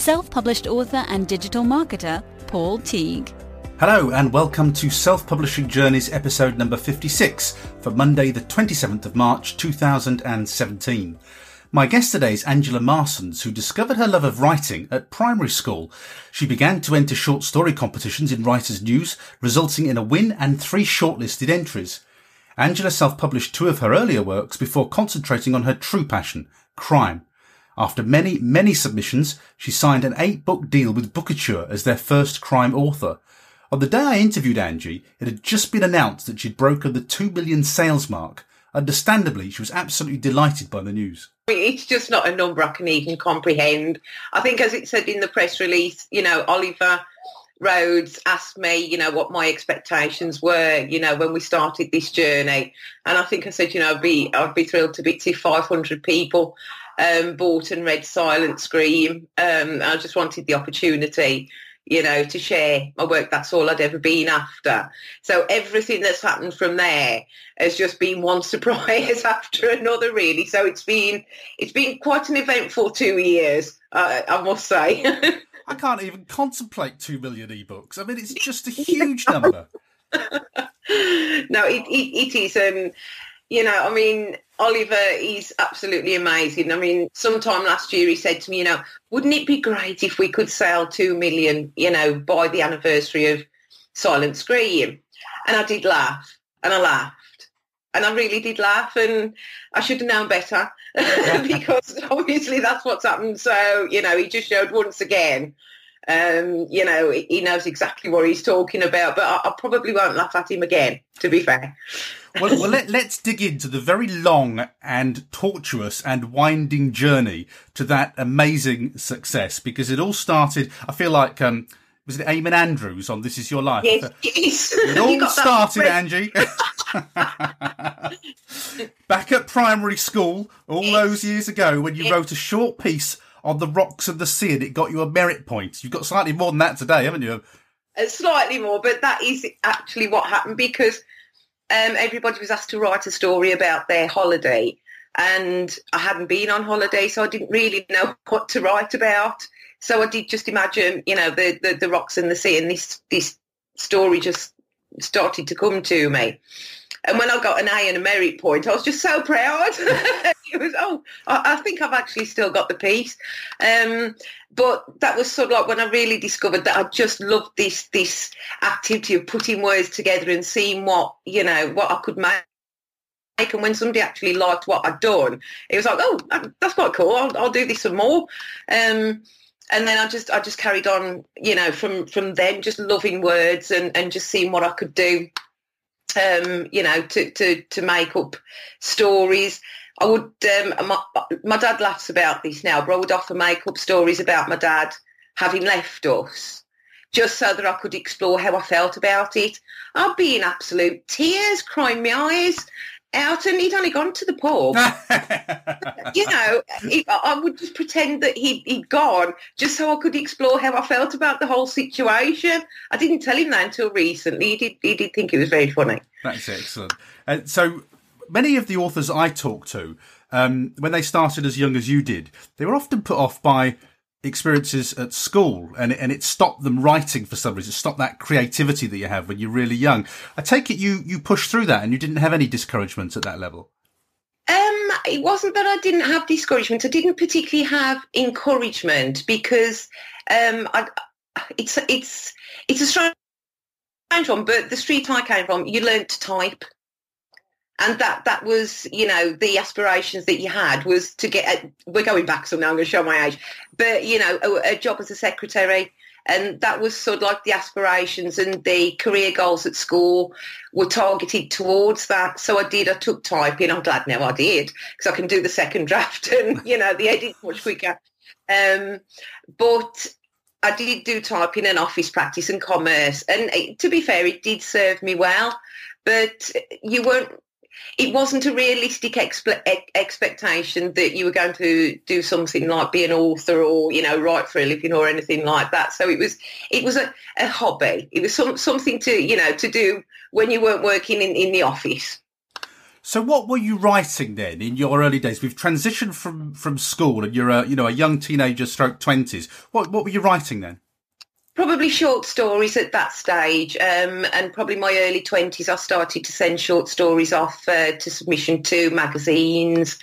self-published author and digital marketer, Paul Teague. Hello and welcome to Self Publishing Journeys episode number 56 for Monday the 27th of March 2017. My guest today is Angela Marsons, who discovered her love of writing at primary school. She began to enter short story competitions in Writers News, resulting in a win and three shortlisted entries. Angela self-published two of her earlier works before concentrating on her true passion, crime. After many, many submissions, she signed an eight-book deal with Bookouture as their first crime author. On the day I interviewed Angie, it had just been announced that she'd broken the 2 million sales mark. Understandably, she was absolutely delighted by the news. It's just not a number I can even comprehend. I think, as it said in the press release, you know, Oliver Rhodes asked me, you know, what my expectations were, you know, when we started this journey. And I think I said, you know, I'd be, I'd be thrilled to be if 500 people um, bought and read Silent Scream. Um, I just wanted the opportunity, you know, to share my work. That's all I'd ever been after. So everything that's happened from there has just been one surprise after another, really. So it's been, it's been quite an eventful two years, uh, I must say. I can't even contemplate 2 million ebooks. I mean, it's just a huge number. no, it, it, it is. Um, you know, I mean, Oliver is absolutely amazing. I mean, sometime last year he said to me, you know, wouldn't it be great if we could sell 2 million, you know, by the anniversary of Silent Scream? And I did laugh and I laughed and I really did laugh and I should have known better because obviously that's what's happened. So, you know, he just showed once again, um, you know, he knows exactly what he's talking about, but I, I probably won't laugh at him again, to be fair. well, well let, us dig into the very long and tortuous and winding journey to that amazing success because it all started, I feel like, um, was it Eamon Andrews on This Is Your Life? Yes, yes. It all started, Angie. Back at primary school, all yes. those years ago, when you yes. wrote a short piece on the rocks of the sea and it got you a merit point. You've got slightly more than that today, haven't you? Uh, slightly more, but that is actually what happened because um, everybody was asked to write a story about their holiday. And I hadn't been on holiday, so I didn't really know what to write about. So I did just imagine, you know, the, the, the rocks in the sea and this, this story just started to come to me. And when I got an A and a merit point, I was just so proud. it was, oh, I, I, think I've actually still got the piece. Um, but that was sort of like when I really discovered that I just loved this this activity of putting words together and seeing what, you know, what I could make and when somebody actually liked what I'd done, it was like, oh, that's quite cool. I'll, I'll do this some more. Um, and then I just I just carried on, you know, from from then just loving words and and just seeing what I could do, um, you know, to to to make up stories. I would um, my my dad laughs about this now, but I would often make up stories about my dad having left us. Just so that I could explore how I felt about it. I'd be in absolute tears, crying my eyes out and he'd only gone to the pub. you know, he, I would just pretend that he, he'd gone just so I could explore how I felt about the whole situation. I didn't tell him that until recently. He did, he did think it was very funny. That's excellent. Uh, so many of the authors I talk to, um, when they started as young as you did, they were often put off by experiences at school and, and it stopped them writing for some reason. It stopped that creativity that you have when you're really young. I take it you, you pushed through that and you didn't have any discouragement at that level. Um, it wasn't that I didn't have discouragement. I didn't particularly have encouragement because um, I, it's it's it's a strange one. But the street I came from, you learned to type and that that was you know the aspirations that you had was to get a, we're going back so now i'm going to show my age but you know a, a, job as a secretary and that was sort of like the aspirations and the career goals at school were targeted towards that so i did i took typing i'm glad now i did because i can do the second draft and you know the edit much quicker um, but I did do typing and office practice and commerce, and it, to be fair, it did serve me well. But you weren't. It wasn't a realistic expe- expectation that you were going to do something like be an author or you know write for a living or anything like that. So it was it was a, a hobby. It was some, something to you know to do when you weren't working in, in the office. So, what were you writing then in your early days? We've transitioned from from school, and you're a uh, you know a young teenager, stroke twenties. What what were you writing then? Probably short stories at that stage, um, and probably my early twenties. I started to send short stories off uh, to submission to magazines.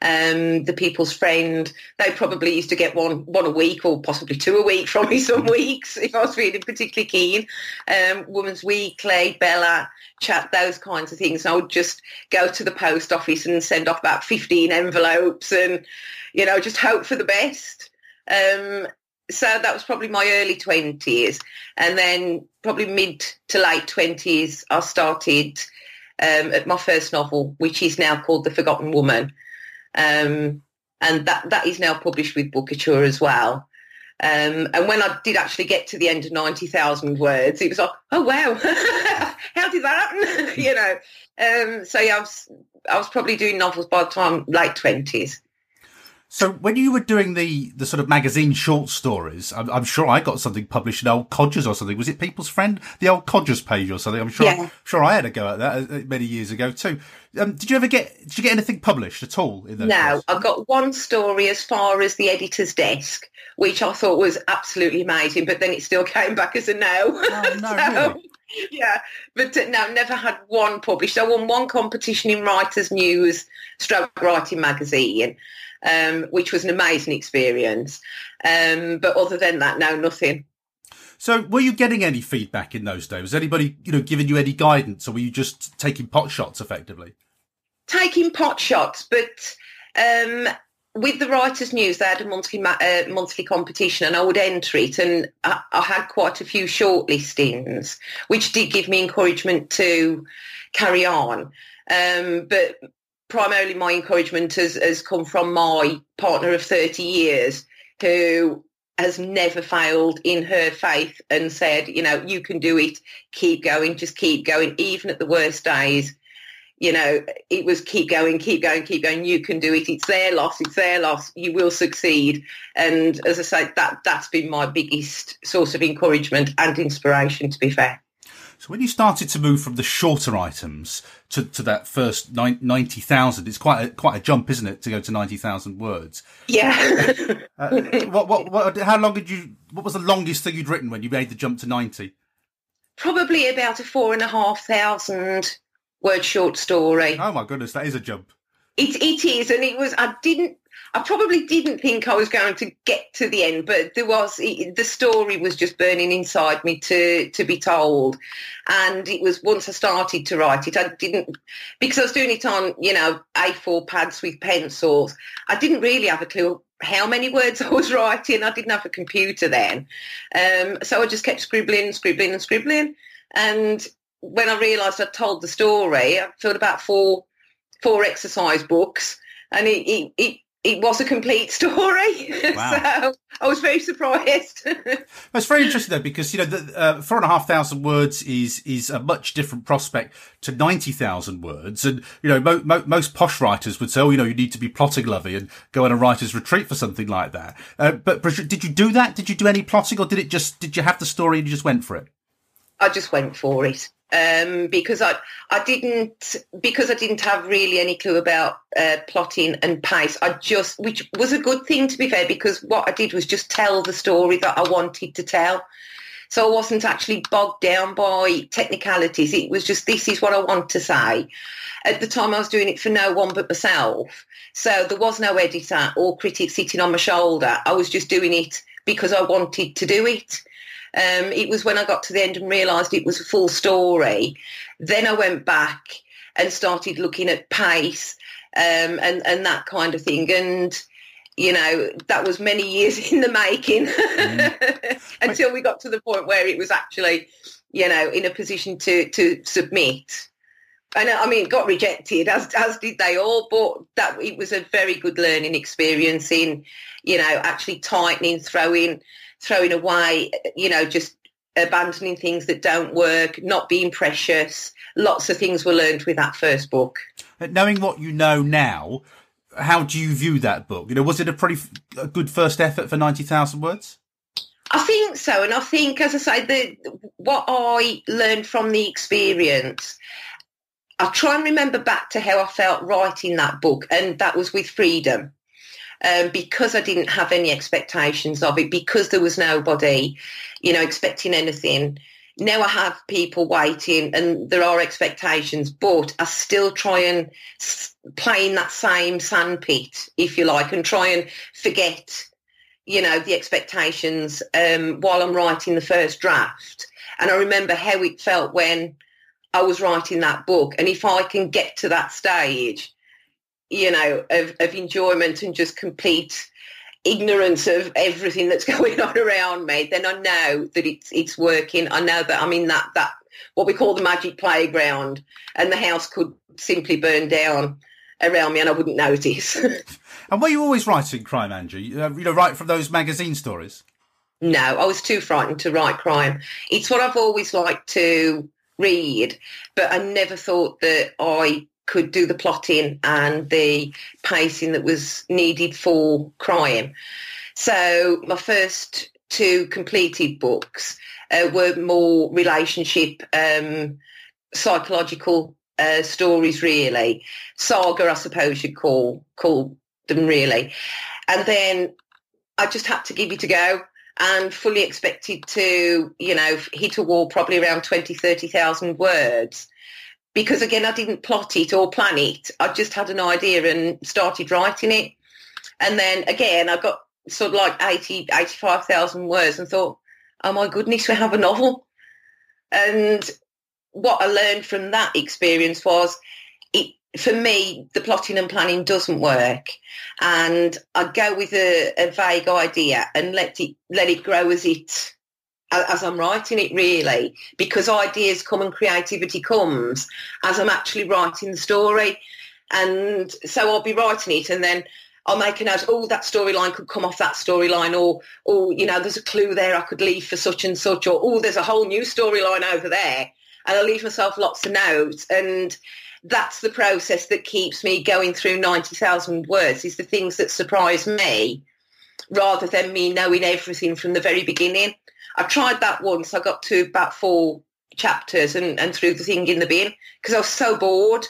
Um, the People's Friend, they probably used to get one one a week or possibly two a week from me some weeks if I was feeling particularly keen. Um, Woman's Weekly, Bella, Chat, those kinds of things. I would just go to the post office and send off about 15 envelopes and, you know, just hope for the best. Um, so that was probably my early 20s. And then probably mid to late 20s, I started um, at my first novel, which is now called The Forgotten Woman. Um, and that, that is now published with Bookouture as well. Um, and when I did actually get to the end of 90,000 words, it was like, oh, wow, how did that happen? you know, um, so yeah, I was, I was probably doing novels by the time late 20s. So when you were doing the, the sort of magazine short stories, I'm, I'm, sure I got something published in Old Codgers or something. Was it People's Friend? The Old Codgers page or something? I'm sure, yeah. sure I had a go at that uh, many years ago too. Um, did you ever get, did you get anything published at all? In those no? I got one story as far as the editor's desk, which I thought was absolutely amazing, but then it still came back as a no. Oh, no, so, really? Yeah, but uh, no, never had one published. I won one competition in Writers News, Stroke Writing Magazine, um, which was an amazing experience. Um, but other than that, no, nothing. So, were you getting any feedback in those days? Was anybody, you know, giving you any guidance, or were you just taking pot shots effectively? Taking pot shots, but um, with the Writers' News, they had a monthly uh, monthly competition, and I would enter it, and I, I had quite a few shortlistings, which did give me encouragement to carry on. Um, but primarily my encouragement has, has come from my partner of 30 years who has never failed in her faith and said, you know, you can do it, keep going, just keep going, even at the worst days. You know, it was keep going, keep going, keep going. You can do it. It's their loss. It's their loss. You will succeed. And as I say, that that's been my biggest source of encouragement and inspiration. To be fair. So when you started to move from the shorter items to, to that first 90,000, it's quite a, quite a jump, isn't it, to go to 90,000 words? Yeah. uh, what, what, what, how long did you, what was the longest thing you'd written when you made the jump to 90? Probably about a four and a half thousand word short story. Oh my goodness, that is a jump. It, it is. And it was, I didn't I probably didn't think I was going to get to the end, but there was the story was just burning inside me to to be told, and it was once I started to write it, I didn't because I was doing it on you know A4 pads with pencils. I didn't really have a clue how many words I was writing. I didn't have a computer then, um, so I just kept scribbling, scribbling, and scribbling. And when I realised I'd told the story, I filled about four four exercise books, and it, it, it it was a complete story. Wow. so I was very surprised. It's very interesting though, because you know, the, uh, four and a half thousand words is is a much different prospect to ninety thousand words, and you know, mo- mo- most posh writers would say, "Oh, you know, you need to be plotting lovey and go on a writer's retreat for something like that." Uh, but Bridget, did you do that? Did you do any plotting, or did it just did you have the story and you just went for it? I just went for it um, because I I didn't because I didn't have really any clue about uh, plotting and pace. I just which was a good thing to be fair because what I did was just tell the story that I wanted to tell. So I wasn't actually bogged down by technicalities. It was just this is what I want to say. At the time I was doing it for no one but myself. So there was no editor or critic sitting on my shoulder. I was just doing it because I wanted to do it. Um, it was when I got to the end and realised it was a full story. Then I went back and started looking at pace um, and, and that kind of thing. And, you know, that was many years in the making mm. until we got to the point where it was actually, you know, in a position to, to submit. And I mean, got rejected as as did they all, but that it was a very good learning experience in, you know, actually tightening, throwing throwing away, you know, just abandoning things that don't work, not being precious. Lots of things were learned with that first book. Uh, knowing what you know now, how do you view that book? You know, was it a pretty a good first effort for 90,000 words? I think so. And I think, as I say, the, what I learned from the experience, I try and remember back to how I felt writing that book, and that was with freedom. Um, because I didn't have any expectations of it, because there was nobody, you know, expecting anything. Now I have people waiting and there are expectations, but I still try and play in that same sandpit, if you like, and try and forget you know, the expectations um, while I'm writing the first draft. And I remember how it felt when I was writing that book. And if I can get to that stage, you know, of, of enjoyment and just complete ignorance of everything that's going on around me, then I know that it's it's working. I know that I'm in that that what we call the magic playground, and the house could simply burn down around me, and I wouldn't notice. And were you always writing crime, Andrew? Uh, you know, right from those magazine stories? No, I was too frightened to write crime. It's what I've always liked to read, but I never thought that I could do the plotting and the pacing that was needed for crime. So my first two completed books uh, were more relationship, um, psychological uh, stories, really. Saga, I suppose you'd call call them really. And then I just had to give it a go and fully expected to, you know, hit a wall probably around 20, 30,000 words. Because again, I didn't plot it or plan it. I just had an idea and started writing it. And then again, I got sort of like 80, 85,000 words and thought, oh my goodness, we have a novel. And what I learned from that experience was it, for me, the plotting and planning doesn't work, and I go with a, a, vague idea and let it let it grow as it as I'm writing it, really, because ideas come and creativity comes as I'm actually writing the story, and so I'll be writing it, and then I'll make a note. Oh, that storyline could come off that storyline, or or you know, there's a clue there I could leave for such and such, or oh, there's a whole new storyline over there, and I leave myself lots of notes and that's the process that keeps me going through 90,000 words is the things that surprise me rather than me knowing everything from the very beginning. I tried that once. I got to about four chapters and, and threw the thing in the bin because I was so bored.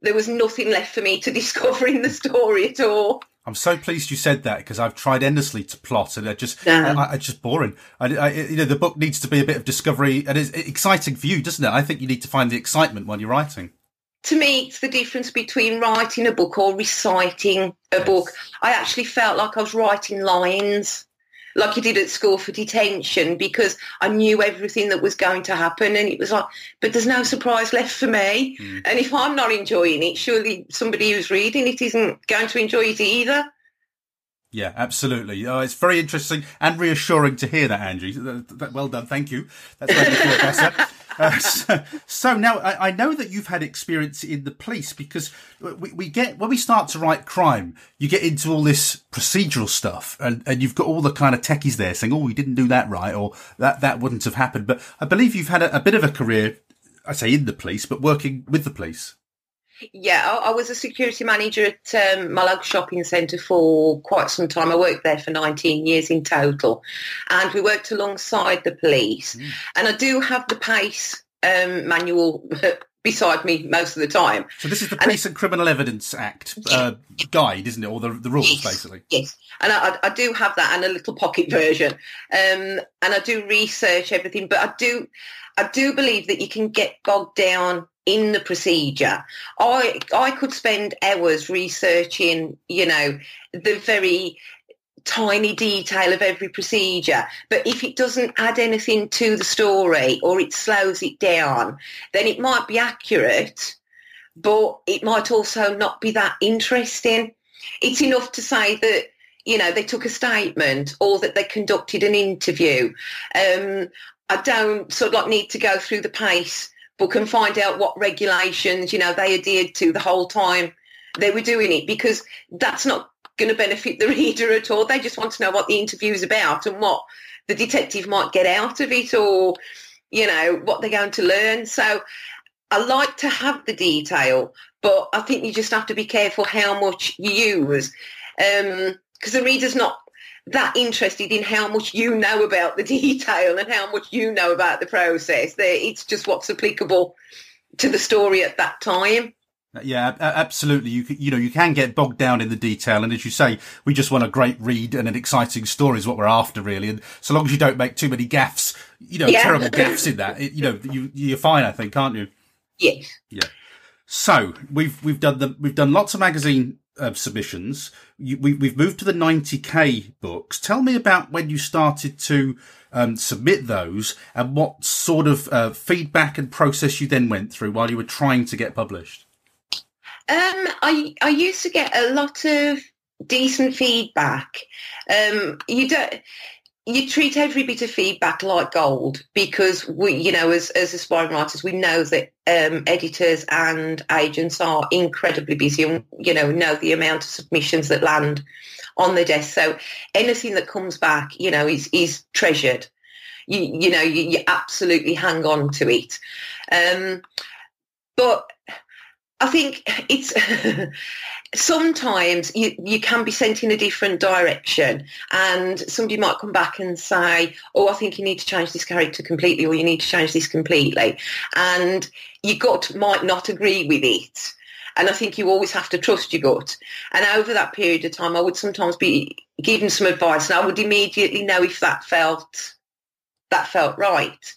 There was nothing left for me to discover in the story at all. I'm so pleased you said that because I've tried endlessly to plot and I just. I, I, it's just boring. I, I, you know, the book needs to be a bit of discovery and it's exciting for you, doesn't it? I think you need to find the excitement while you're writing to me, it's the difference between writing a book or reciting a yes. book. I actually felt like I was writing lines like you did at school for detention because I knew everything that was going to happen and it was like, but there's no surprise left for me. Mm. And if I'm not enjoying it, surely somebody who's reading it isn't going to enjoy it either. Yeah, absolutely. Oh, it's very interesting and reassuring to hear that, Andrew. Well done. Thank you. That's better. Uh, so, so, now I, I, know that you've had experience in the police because we, we, get when we start to write crime, you get into all this procedural stuff, and, and you've got all the kind of techies there saying, "Oh, we didn't do that right," or "that that wouldn't have happened." But I believe you've had a, a bit of a career, I say in the police, but working with the police. Yeah, I, I was a security manager at um, shopping centre for quite some time. I worked there for 19 years in total. And we worked alongside the police. Mm. And I do have the PACE um, manual beside me most of the time. So this is the Police and, and Criminal Evidence Act uh, guide, isn't it? Or the, the rules, yes, basically. Yes. And I, I, do have that and a little pocket version. Um, and I do research everything, but I do, I do believe that you can get bogged down in the procedure. I I could spend hours researching, you know, the very tiny detail of every procedure. But if it doesn't add anything to the story or it slows it down, then it might be accurate, but it might also not be that interesting. It's enough to say that you know they took a statement or that they conducted an interview. Um, I don't sort of like need to go through the PACE and find out what regulations, you know, they adhered to the whole time they were doing it because that's not going to benefit the reader at all. They just want to know what the interview is about and what the detective might get out of it or, you know, what they're going to learn. So I like to have the detail, but I think you just have to be careful how much you use because um, the reader's not that interested in how much you know about the detail and how much you know about the process. It's just what's applicable to the story at that time. Yeah, absolutely. You you know you can get bogged down in the detail, and as you say, we just want a great read and an exciting story is what we're after, really. And so long as you don't make too many gaffs, you know, yeah. terrible gaffs in that, it, you know, you you're fine, I think, aren't you? Yes. Yeah. So we've we've done the we've done lots of magazine uh, submissions. You, we, we've moved to the 90k books. Tell me about when you started to um, submit those and what sort of uh, feedback and process you then went through while you were trying to get published. Um, I I used to get a lot of decent feedback. Um, you don't you treat every bit of feedback like gold because we, you know, as, as aspiring writers, we know that um, editors and agents are incredibly busy and, you know, know the amount of submissions that land on the desk. So anything that comes back, you know, is, is treasured. You, you know, you, you absolutely hang on to it. Um, but I think it's sometimes you, you can be sent in a different direction and somebody might come back and say, oh, I think you need to change this character completely or you need to change this completely. And your gut might not agree with it. And I think you always have to trust your gut. And over that period of time, I would sometimes be given some advice and I would immediately know if that felt that felt right.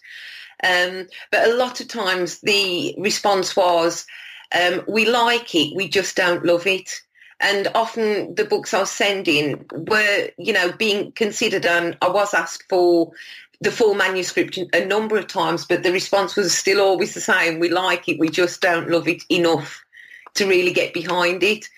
Um, but a lot of times the response was, um, we like it, we just don't love it. And often the books I was sending were, you know, being considered and I was asked for the full manuscript a number of times, but the response was still always the same. We like it, we just don't love it enough to really get behind it,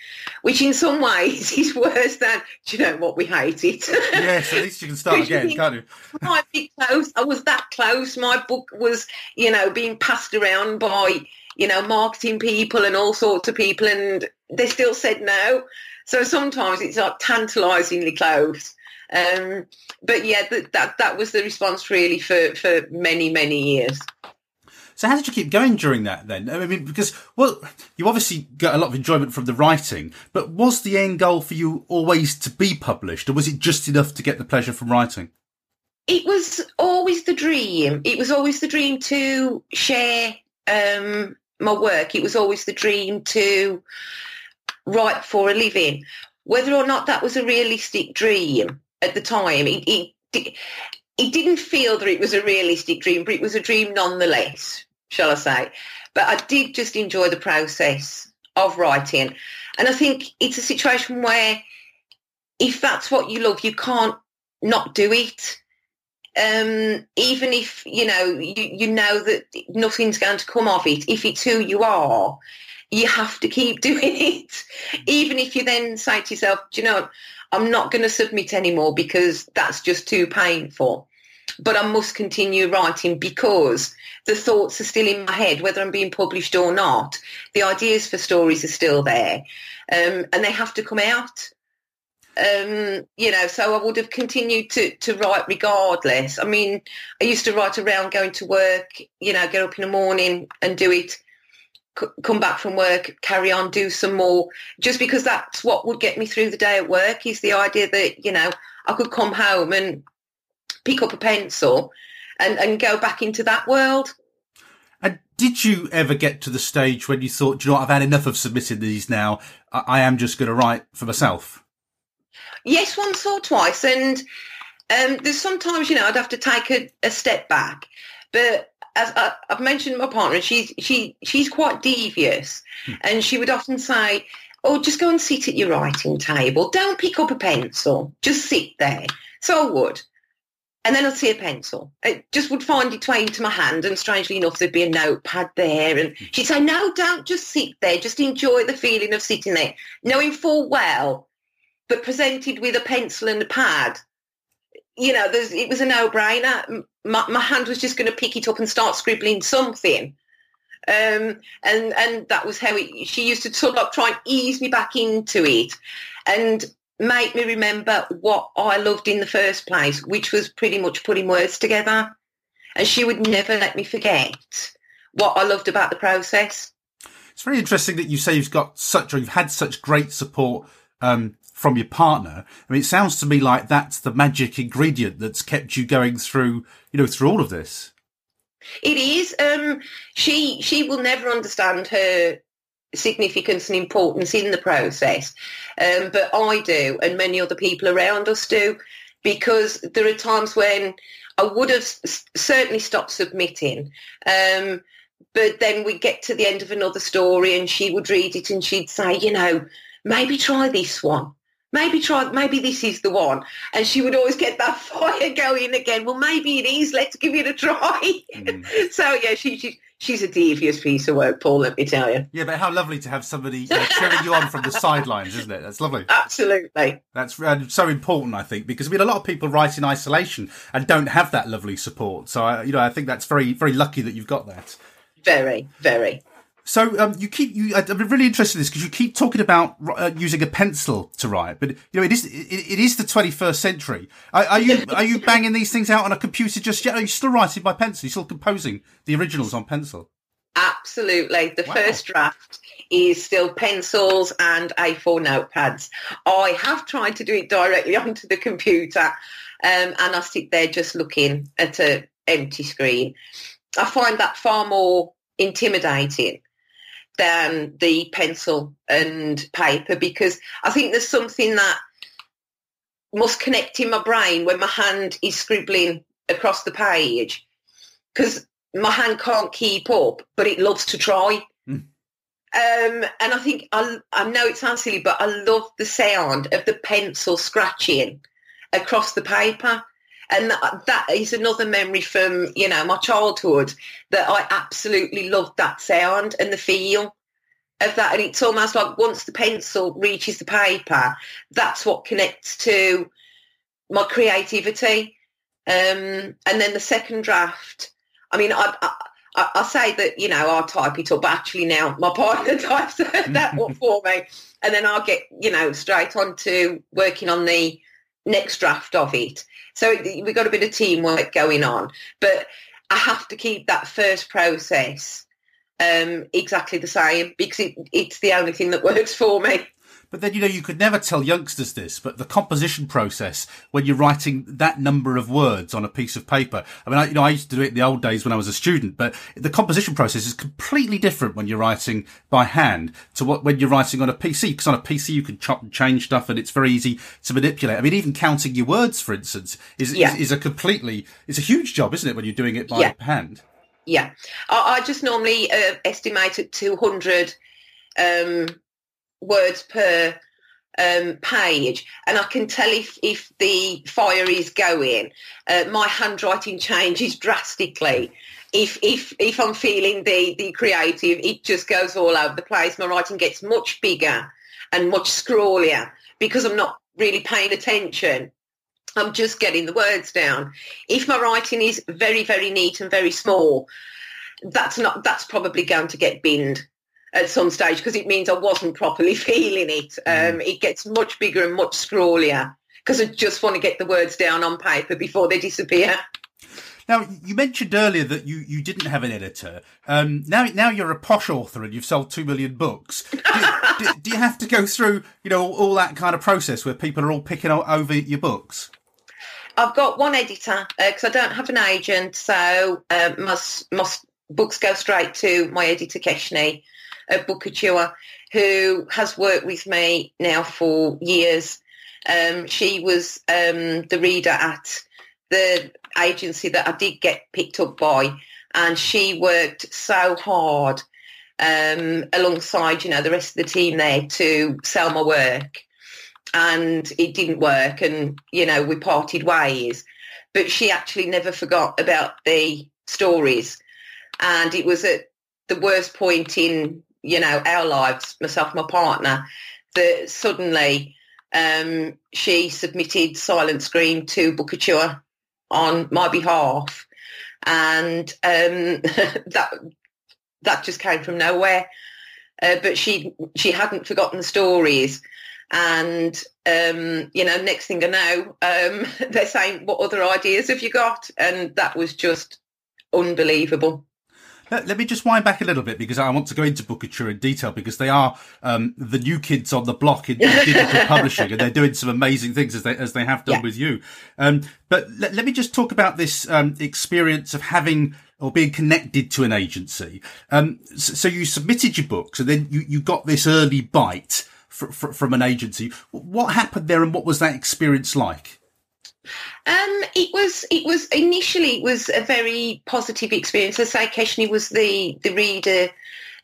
which in some ways is worse than, do you know what, we hate it. yes, at least you can start again, can't you? I close. I was that close. My book was, you know, being passed around by you know, marketing people and all sorts of people, and they still said no. So sometimes it's like tantalisingly close. Um, but yeah, that, that that was the response really for for many many years. So how did you keep going during that then? I mean, because, well, you obviously got a lot of enjoyment from the writing, but was the end goal for you always to be published or was it just enough to get the pleasure from writing? It was always the dream. It was always the dream to share um, my work, it was always the dream to write for a living. Whether or not that was a realistic dream at the time, it, it, it didn't feel that it was a realistic dream, but it was a dream nonetheless, shall I say. But I did just enjoy the process of writing. And I think it's a situation where if that's what you love, you can't not do it um, even if you know you, you know that nothing's going to come of it, if it's who you are, you have to keep doing it. Even if you then say to yourself, Do you know, I'm not going to submit anymore because that's just too painful. But I must continue writing because the thoughts are still in my head, whether I'm being published or not. The ideas for stories are still there, um, and they have to come out um, you know, so I would have continued to, to write regardless. I mean, I used to write around going to work, you know, get up in the morning and do it, c- come back from work, carry on, do some more, just because that's what would get me through the day at work is the idea that, you know, I could come home and pick up a pencil and, and go back into that world. And did you ever get to the stage when you thought, you know what, I've had enough of submitting these now. I, I am just going to write for myself? Yes, once or twice, and um, there's sometimes you know I'd have to take a, a step back, but as I, have mentioned, my partner, she's she she's quite devious, hmm. and she would often say, "Oh, just go and sit at your writing table. Don't pick up a pencil. Just sit there." So I would. And then I'd see a pencil. It just would find its way into my hand, and strangely enough, there'd be a notepad there. And hmm. she'd say, "No, don't just sit there. Just enjoy the feeling of sitting there, knowing full well but presented with a pencil and a pad, you know, it was a no-brainer. My, my hand was just going to pick it up and start scribbling something. Um, and and that was how it, she used to sort of try and ease me back into it. And make me remember what I loved in the first place, which was pretty much putting words together. And she would never let me forget what I loved about the process. It's very interesting that you say you've got such, or you've had such great support um, from your partner. I mean, it sounds to me like that's the magic ingredient that's kept you going through, you know, through all of this. It is. Um, she she will never understand her significance and importance in the process, um, but I do, and many other people around us do, because there are times when I would have s- certainly stopped submitting. Um, but then we get to the end of another story and she would read it and she'd say, you know, maybe try this one maybe try maybe this is the one. And she would always get that fire going again. Well maybe it is. Let's give it a try. Mm. so yeah she, she she's a devious piece of work paul let me tell you. Yeah but how lovely to have somebody uh, cheering you on from the sidelines isn't it? That's lovely. Absolutely. That's uh, so important i think because we mean a lot of people write in isolation and don't have that lovely support. So I, you know i think that's very very lucky that you've got that. Very very so um, you keep you. I'm really interested in this because you keep talking about uh, using a pencil to write, but you know it is it, it is the 21st century. Are, are, you are you banging these things out on a computer just yet? Are you still writing by pencil? Are you still composing the originals on pencil? Absolutely. The wow. first draft is still pencils and A4 notepads. I have tried to do it directly onto the computer, um, and I sit there just looking at an empty screen. I find that far more intimidating than the pencil and paper because I think there's something that must connect in my brain when my hand is scribbling across the page because my hand can't keep up, but it loves to try. Mm. Um, and I think I, I know it sounds silly, but I love the sound of the pencil scratching across the paper. And that, that is another memory from, you know, my childhood that I absolutely loved that sound and the feel of that. And it's almost like once the pencil reaches the paper, that's what connects to my creativity. Um, and then the second draft, I mean, I, I, I, say that, you know, I'll type it up. But actually, now my partner types that one for me. And then I'll get, you know, straight on to working on the next draft of it. So we've got a bit of teamwork going on. But I have to keep that first process um, exactly the same because it, it's the only thing that works for me. But then, you know, you could never tell youngsters this, but the composition process when you're writing that number of words on a piece of paper. I mean, I, you know, I used to do it in the old days when I was a student, but the composition process is completely different when you're writing by hand to what, when you're writing on a PC. Because on a PC, you can chop and change stuff and it's very easy to manipulate. I mean, even counting your words, for instance, is, yeah. is, is, a completely, it's a huge job, isn't it, when you're doing it by yeah. hand? Yeah, I, I just normally uh, estimate at 200 um, words per um, page, and I can tell if, if the fire is going. Uh, my handwriting changes drastically. If if if I'm feeling the the creative, it just goes all over the place. My writing gets much bigger and much scrawlier because I'm not really paying attention. I'm just getting the words down. If my writing is very, very neat and very small, that's not that's probably going to get binned at some stage because it means I wasn't properly feeling it. Mm. Um, it gets much bigger and much scrawlier because I just want to get the words down on paper before they disappear. Now, you mentioned earlier that you, you didn't have an editor. Um, now, now you're a posh author and you've sold two million books. Do, do, do, you have to go through, you know, all that kind of process where people are all picking over your books? I've got one editor because uh, I don't have an agent, so uh, my, my books go straight to my editor Keshini at Bookouture, who has worked with me now for years. Um, she was um, the reader at the agency that I did get picked up by, and she worked so hard um, alongside, you know, the rest of the team there to sell my work and it didn't work and, you know, we parted ways. But she actually never forgot about the stories. And it was at the worst point in, you know, our lives, myself my partner, that suddenly um, she submitted Silent Scream to Bookouture on my behalf. And um, that that just came from nowhere. Uh, but she she hadn't forgotten the stories And, um, you know, next thing I know, um, they're saying, what other ideas have you got? And that was just unbelievable. Let, let, me just wind back a little bit because I want to go into Bookouture in detail because they are um, the new kids on the block in, in digital publishing and they're doing some amazing things as they as they have done yeah. with you. Um, but let, let, me just talk about this um, experience of having or being connected to an agency. Um, so, so, you submitted your books and then you, you got this early bite fr- fr- from an agency. What happened there and what was that experience like? Um, it was it was initially it was a very positive experience. As I say, Keshini was the the reader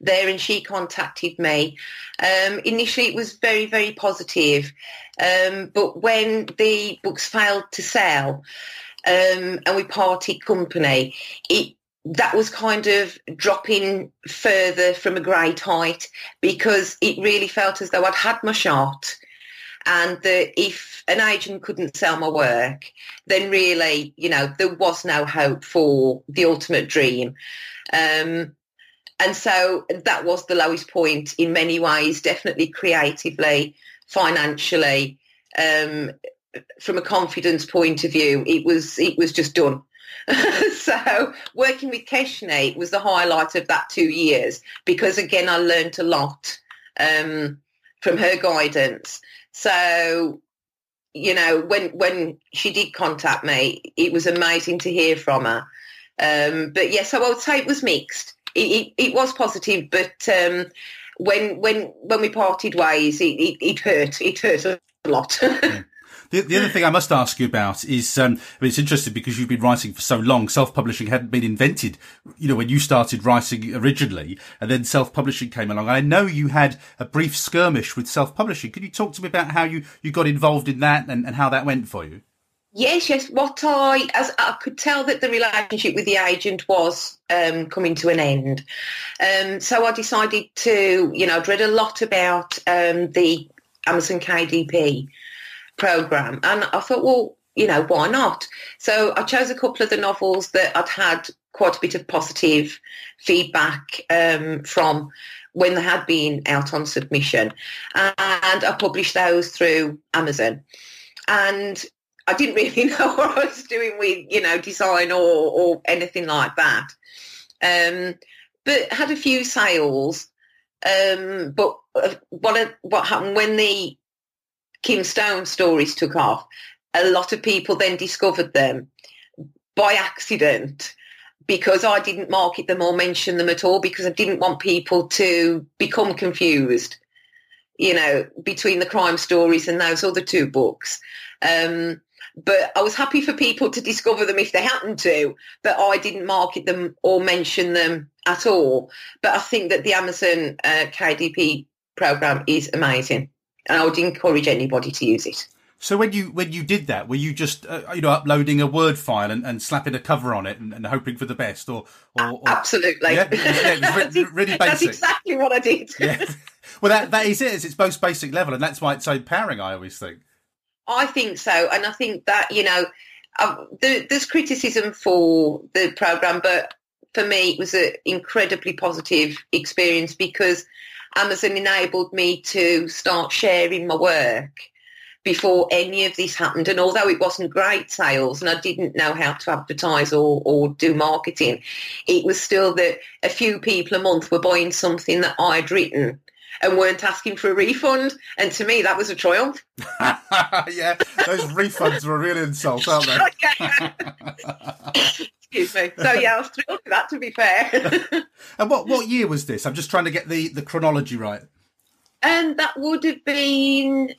there, and she contacted me. Um, initially, it was very very positive, um, but when the books failed to sell um, and we parted company, it that was kind of dropping further from a great height because it really felt as though I'd had my shot and that if an agent couldn't sell my work, then really, you know, there was no hope for the ultimate dream. Um, and so that was the lowest point in many ways, definitely creatively, financially, um, from a confidence point of view, it was it was just done. so working with Keshini was the highlight of that two years because again I learned a lot um, from her guidance so, you know, when when she did contact me, it was amazing to hear from her. Um, but yes, I would say it was mixed. It, it, it was positive, but um, when when when we parted ways, it, it, it hurt. It hurt a lot. The, the other thing I must ask you about is, um, I mean, it's interesting because you've been writing for so long. Self-publishing hadn't been invented, you know, when you started writing originally, and then self-publishing came along. I know you had a brief skirmish with self-publishing. Could you talk to me about how you, you got involved in that and, and how that went for you? Yes, yes. What I, as I could tell that the relationship with the agent was um, coming to an end. Um, so I decided to, you know, I'd read a lot about um, the Amazon KDP program. And I thought, well, you know, why not? So I chose a couple of the novels that I'd had quite a bit of positive feedback um, from when they had been out on submission. And I published those through Amazon. And I didn't really know what I was doing with, you know, design or, or anything like that. Um, but had a few sales. Um, but uh, what what happened when the Kim Stone stories took off, a lot of people then discovered them by accident because I didn't market them or mention them at all because I didn't want people to become confused, you know, between the crime stories and those other two books. Um, but I was happy for people to discover them if they happened to, but I didn't market them or mention them at all. But I think that the Amazon uh, KDP program is amazing and I would encourage anybody to use it. So when you when you did that, were you just uh, you know uploading a Word file and, and slapping a cover on it and, and hoping for the best, or, or, or absolutely, yeah, yeah really, basic. That's exactly what I did. yeah. Well, that that is it. It's its most basic level, and that's why it's so empowering. I always think. I think so, and I think that you know, uh, there's criticism for the program, but for me, it was an incredibly positive experience because Amazon enabled me to start sharing my work before any of this happened. And although it wasn't great sales and I didn't know how to advertise or, or do marketing, it was still that a few people a month were buying something that I'd written and weren't asking for a refund. And to me, that was a triumph. yeah, those refunds were a real insult, aren't they? Excuse me. So yeah, I was thrilled with that. To be fair. and what what year was this? I'm just trying to get the the chronology right. And that would have been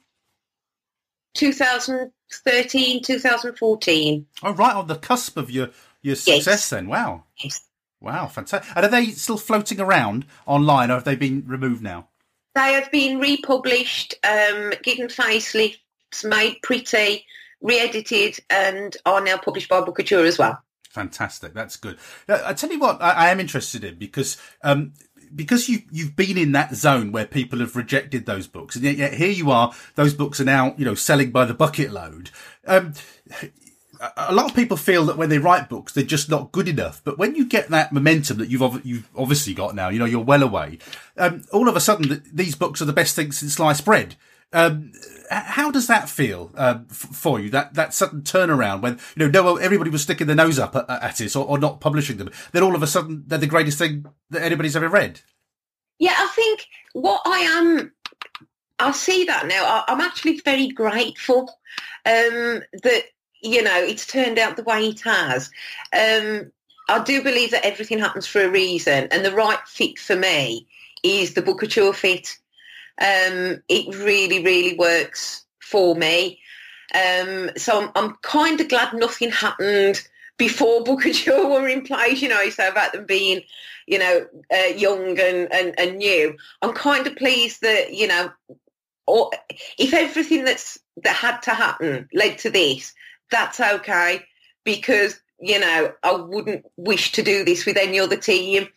2013, 2014. Oh, right on the cusp of your your success yes. then. Wow. Yes. Wow, fantastic. And are they still floating around online or have they been removed now? They have been republished, um, given facelifts, made pretty, re-edited and are now published by Bookouture as well. Fantastic. That's good. I tell you what, I, I am interested in because um, because you you've been in that zone where people have rejected those books, and yet, yet here you are. Those books are now you know selling by the bucket load. Um, a lot of people feel that when they write books, they're just not good enough. But when you get that momentum that you've you've obviously got now, you know you're well away. Um, all of a sudden, these books are the best things since sliced bread. Um, how does that feel uh, f- for you? That that sudden turnaround when you know no everybody was sticking their nose up at, at it or, or, not publishing them. Then all of a sudden they're the greatest thing that anybody's ever read. Yeah, I think what I am, I see that now. I, am actually very grateful um, that you know it's turned out the way it has. Um, I do believe that everything happens for a reason, and the right fit for me is the Bookouture fit. Um, it really, really works for me. Um, so I'm, I'm kind of glad nothing happened before Bookouture were in place, you know, so about them being, you know, uh, young and, and, and new. I'm kind of pleased that, you know, or if everything that's that had to happen led to this, that's okay because, you know, I wouldn't wish to do this with any other team.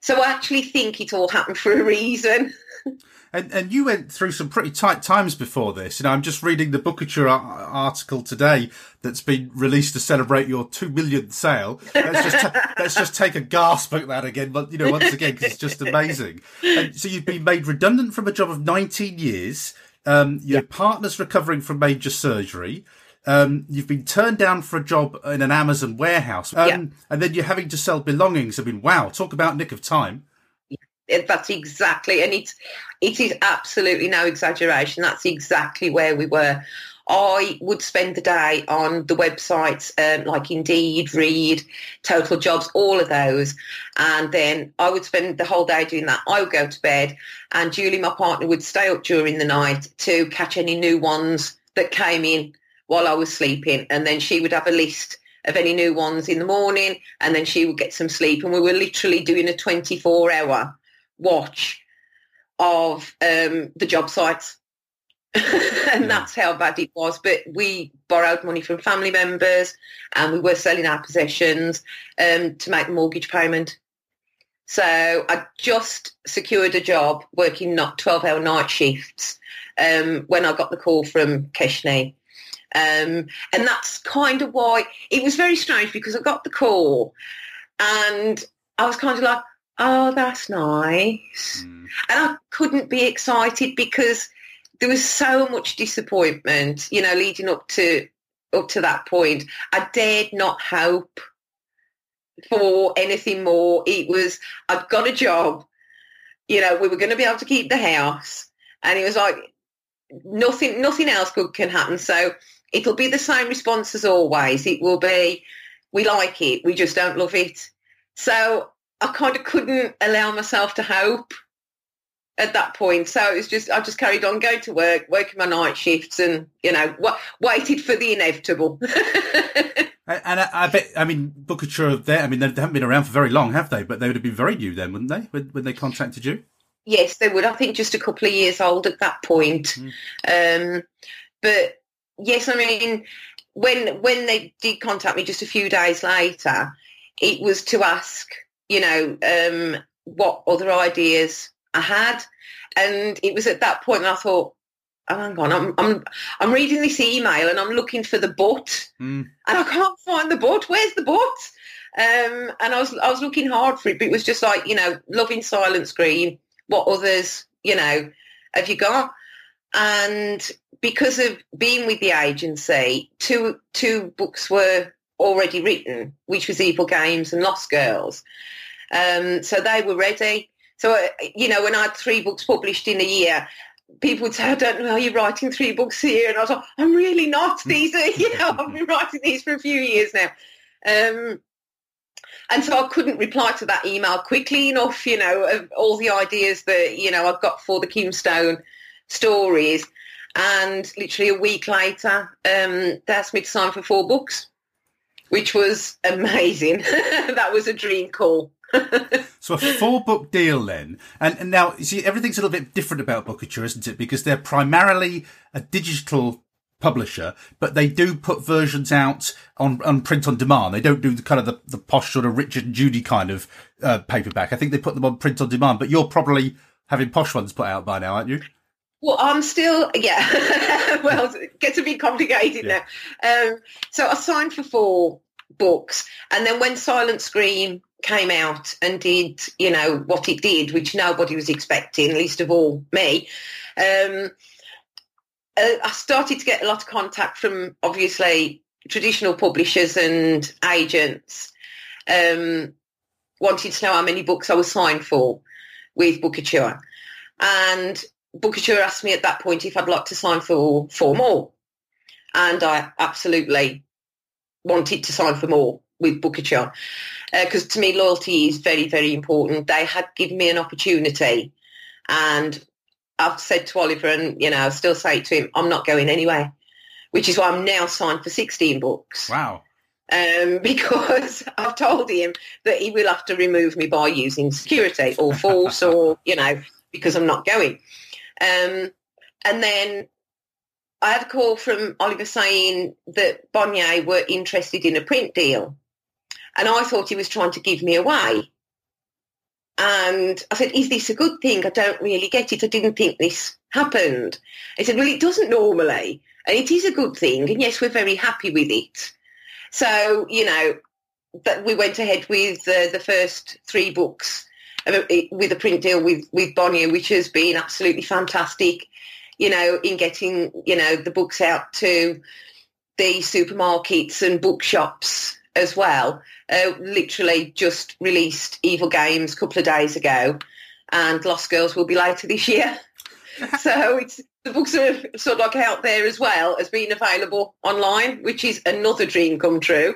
So I actually think it all happened for a reason. And, and you went through some pretty tight times before this. You know, I'm just reading the Bookouture article today that's been released to celebrate your two millionth sale. Let's just ta- let's just take a gasp at that again. But you know, once again, because it's just amazing. And so you've been made redundant from a job of 19 years. Um, your partner's recovering from major surgery. Um, you've been turned down for a job in an Amazon warehouse, um, and then you're having to sell belongings. I mean, wow! Talk about nick of time that's exactly, and it's it is absolutely no exaggeration. That's exactly where we were. I would spend the day on the websites um, like Indeed, Reed, Total Jobs, all of those. And then I would spend the whole day doing that. I would go to bed and Julie, my partner, would stay up during the night to catch any new ones that came in while I was sleeping. And then she would have a list of any new ones in the morning and then she would get some sleep. And we were literally doing a 24 hour watch of um, the job sites. and yeah. that's how bad it was. But we borrowed money from family members and we were selling our possessions um, to make the mortgage payment. So I just secured a job working not 12-hour night shifts um, when I got the call from Keshini. Um, and that's kind of why it was very strange because I got the call and I was kind of like, oh, that's nice. Mm. And I couldn't be excited because there was so much disappointment, you know, leading up to up to that point. I dared not hope for anything more. It was, I'd got a job, you know, we were going to be able to keep the house. And it was like, nothing, nothing else good can happen. So it'll be the same response as always. It will be, we like it, we just don't love it. So I kind of couldn't allow myself to hope at that point. So it was just, I just carried on going to work, working my night shifts and, you know, w- waited for the inevitable. and I, I, bet, I mean, Bookouture, there, I mean, they haven't been around for very long, have they? But they would have been very new then, wouldn't they, when, when they contacted you? Yes, they would. I think just a couple of years old at that point. Mm. Um, but yes, I mean, when when they did contact me just a few days later, it was to ask you know, um, what other ideas I had. And it was at that point I thought, oh, hang on, I'm, I'm, I'm reading this email and I'm looking for the but mm. and I can't find the but. Where's the but? Um, and I was, I was looking hard for it, but it was just like, you know, loving Silent Scream. What others, you know, have you got? And because of being with the agency, two, two books were already written, which was Evil Games and Lost Girls. Um, so they were ready. So, uh, you know, when I had three books published in a year, people would say, I don't know how you're writing three books a year. And I was like, I'm really not. These are, you know, I've been writing these for a few years now. Um, and so I couldn't reply to that email quickly enough, you know, of all the ideas that, you know, I've got for the Kim Stone stories. And literally a week later, um, they asked me to sign for four books, which was amazing. that was a dream call. so a four book deal then, and, and now you see everything's a little bit different about Bookouture, isn't it? Because they're primarily a digital publisher, but they do put versions out on, on print on demand. They don't do the kind of the, the posh sort of Richard and Judy kind of uh, paperback. I think they put them on print on demand, but you're probably having posh ones put out by now, aren't you? Well, I'm still, yeah. well, it gets a bit complicated yeah. now. Um, so I signed for four books, and then when Silent Scream came out and did, you know, what it did, which nobody was expecting, least of all me, um, uh, I started to get a lot of contact from obviously traditional publishers and agents um, wanted to know how many books I was signed for with Bookouture. And Bookouture asked me at that point if I'd like to sign for four more. And I absolutely wanted to sign for more with Bookouture because uh, to me loyalty is very, very important. They had given me an opportunity and I've said to Oliver and, you know, I still say to him, I'm not going anywhere, which is why I'm now signed for 16 books. Wow. Um, because I've told him that he will have to remove me by using security or force or, you know, because I'm not going. Um, and then I had a call from Oliver saying that Bonnier were interested in a print deal. And I thought he was trying to give me away. And I said, is this a good thing? I don't really get it. I didn't think this happened. He said, well, it doesn't normally. And it is a good thing. And yes, we're very happy with it. So, you know, that we went ahead with uh, the first three books uh, with a print deal with, with Bonnier, which has been absolutely fantastic, you know, in getting, you know, the books out to the supermarkets and bookshops as well. Uh, literally just released Evil Games a couple of days ago and Lost Girls will be later this year. so it's the books are sort of like out there as well as being available online, which is another dream come true.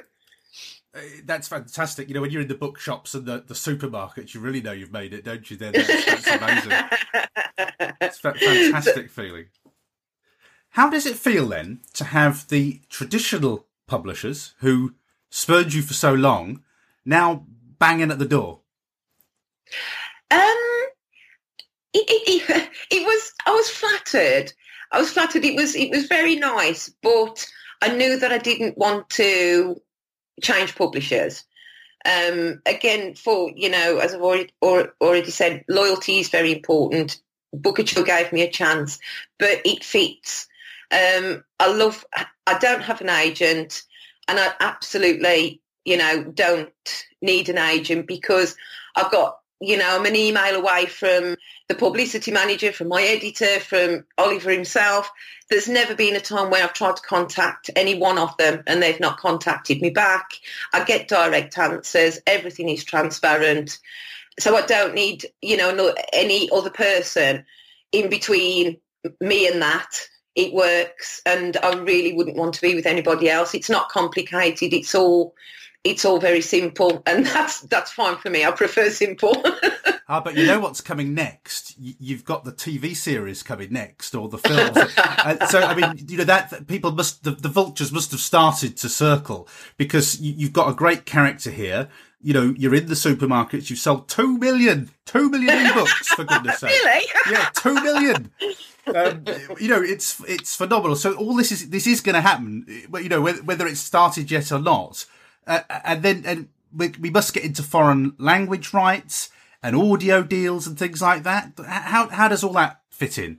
Uh, that's fantastic. You know, when you're in the bookshops and the, the supermarkets, you really know you've made it, don't you? Then that's, that's amazing. it's a fantastic feeling. How does it feel then to have the traditional publishers who spurned you for so long now banging at the door? Um, it, it, it, was I was flattered. I was flattered. It was it was very nice, but I knew that I didn't want to change publishers. Um, again, for you know, as I've already or, already said, loyalty is very important. Booker Bookouture gave me a chance, but it fits. Um, I love. I don't have an agent, and I absolutely, you know, don't need an agent because I've got you know, I'm an email away from the publicity manager, from my editor, from Oliver himself. There's never been a time where I've tried to contact any one of them and they've not contacted me back. I get direct answers. Everything is transparent. So I don't need, you know, any other person in between me and that. It works and I really wouldn't want to be with anybody else. It's not complicated. It's all it's all very simple, and that's that's fine for me. I prefer simple. ah, but you know what's coming next? You've got the TV series coming next, or the films. uh, so I mean, you know that people must the, the, vultures must have started to circle because you, you've got a great character here. You know, you're in the supermarkets. You've sold two million, two million books for goodness' sake. Really? Yeah, two million. Um, you know, it's it's phenomenal. So all this is this is going to happen. You know, whether, whether it's started yet or not. Uh, and then and we, we must get into foreign language rights and audio deals and things like that. How how does all that fit in?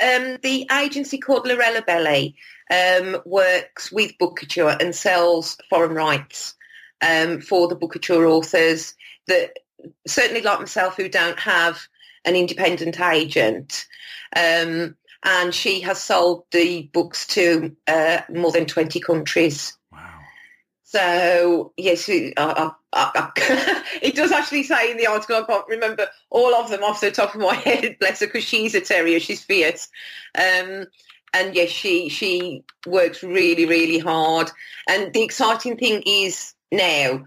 Um, the agency called Lorella Belli um, works with Bookouture and sells foreign rights um, for the Bookouture authors that certainly like myself who don't have an independent agent. Um, and she has sold the books to uh, more than 20 countries. Wow. So yes, it, uh, uh, uh, it does actually say in the article. I can't remember all of them off the top of my head. Bless her, because she's a terrier. She's fierce. Um, and yes, she she works really really hard. And the exciting thing is now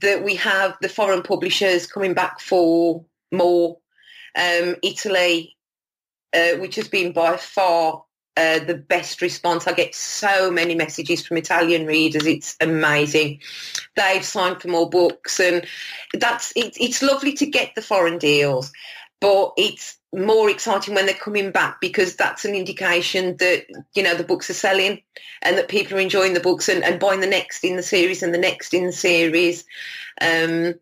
that we have the foreign publishers coming back for more. Um, Italy, uh, which has been by far uh, the best response. I get so many messages from Italian readers. It's amazing. They've signed for more books, and that's it, it's lovely to get the foreign deals, but it's more exciting when they're coming back because that's an indication that you know the books are selling and that people are enjoying the books and, and buying the next in the series and the next in the series. Um,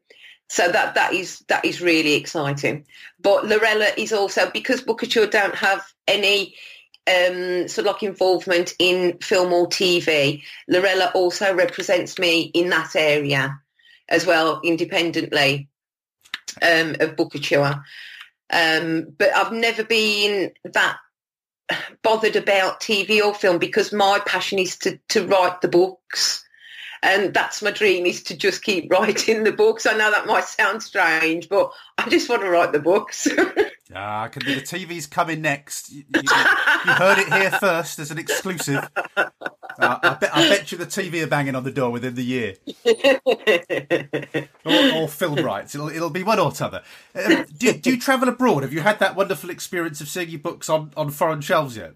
so that that is that is really exciting. But Lorella is also because Bookouture don't have any um, sort of like involvement in film or TV. Lorella also represents me in that area as well, independently um, of Bookouture. Um, but I've never been that bothered about TV or film because my passion is to, to write the books. And that's my dream is to just keep writing the books. I know that might sound strange, but I just want to write the books. Ah, I can the TV's coming next. You, you, you, heard it here first as an exclusive. Uh, I, bet, I bet you the TV are banging on the door within the year. or, or, film rights. It'll, it'll be one or t'other. Um, do, do you travel abroad? Have you had that wonderful experience of seeing your books on, on foreign shelves yet?